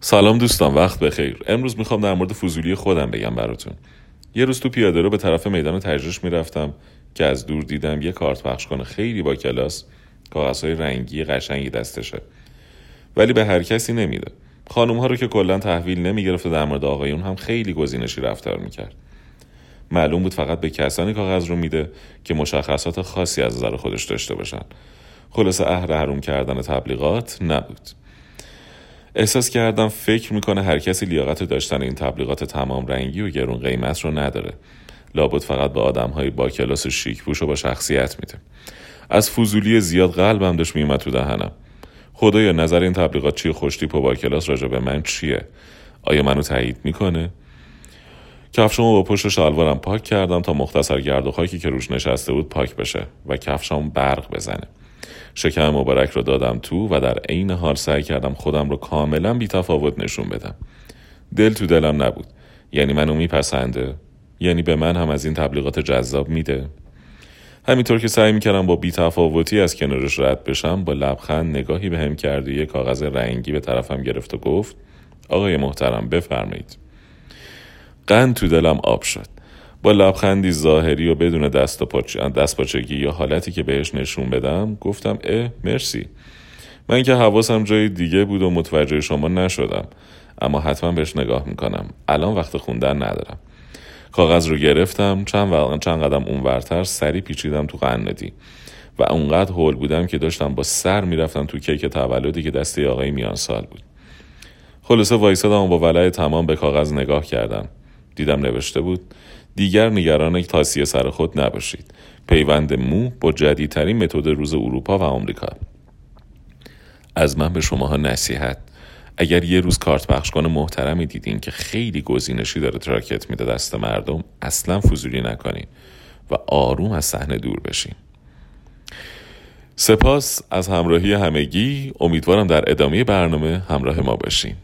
سلام دوستان وقت بخیر. امروز می‌خوام در مورد فضولی خودم بگم براتون. یه روز تو پیاده رو به طرف میدان تجریش می‌رفتم که از دور دیدم یه کارت پخش کنه. خیلی با کلاس کاغذهای رنگی قشنگی دستشه. ولی به هر کسی نمیده. خانوم ها رو که کلا تحویل نمی‌گرفت در مورد آقایون هم خیلی گزینشی رفتار می‌کرد. معلوم بود فقط به کسانی کاغذ رو میده که مشخصات خاصی از نظر خودش داشته باشن. خلاصه اهر حروم کردن تبلیغات نبود. احساس کردم فکر می‌کنه هر کسی لیاقت داشتن این تبلیغات تمام رنگی و گرون قیمت رو نداره. لابد فقط به آدم های با کلاس شیک پوش و با شخصیت میده از فضولی زیاد قلبم داشت میومد تو دهنم. خدایا نظر این تبلیغات چیه؟ خوشتیپ و با کلاس راجع به من چیه؟ آیا منو تایید می‌کنه؟ کفشمو با پشت شلوارم پاک کردم تا مختصر گرد و خاکی که روش نشسته بود پاک بشه و کفشم برق بزنه. شکم مبارک رو دادم تو و در عین حال سعی کردم خودم رو کاملا بی تفاوت نشون بدم. دل تو دلم نبود. یعنی منو میپسنده؟ یعنی به من هم از این تبلیغات جذاب میده؟ همینطور که سعی می‌کردم با بی تفاوتی از کنارش رد بشم با لبخند نگاهی به هم کرد و یه کاغذ رنگی به طرفم گرفت و گفت آقای محترم بفرمایید. قند تو دلم آب شد. با لبخندی ظاهری و بدون دست, پاچ... دست پاچگی یا حالتی که بهش نشون بدم گفتم اه مرسی. من که حواسم جای دیگه بود و متوجه شما نشدم. اما حتما بهش نگاه می‌کنم. الان وقت خوندن ندارم. کاغذ رو گرفتم چند, و... چند قدم اونورتر سری پیچیدم تو قندی و اونقدر هول بودم که داشتم با سر می‌رفتم تو کیک تولدی که دسته آقای میان سال بود. خلاصه وایسادم و با ولع تمام به کاغذ نگاه کردم. دیدم نوشته بود دیگر نگران تاسیه سر خود نباشید. پیوند مو با جدیدترین متد روز اروپا و آمریکا. از من به شماها نصیحت. اگر یه روز کارت پخش کنه محترمی دیدین که خیلی گزینشی داره تراکت میده دست مردم اصلا فضولی نکنین و آروم از صحنه دور بشین. سپاس از همراهی همگی. امیدوارم در ادامه برنامه همراه ما باشین.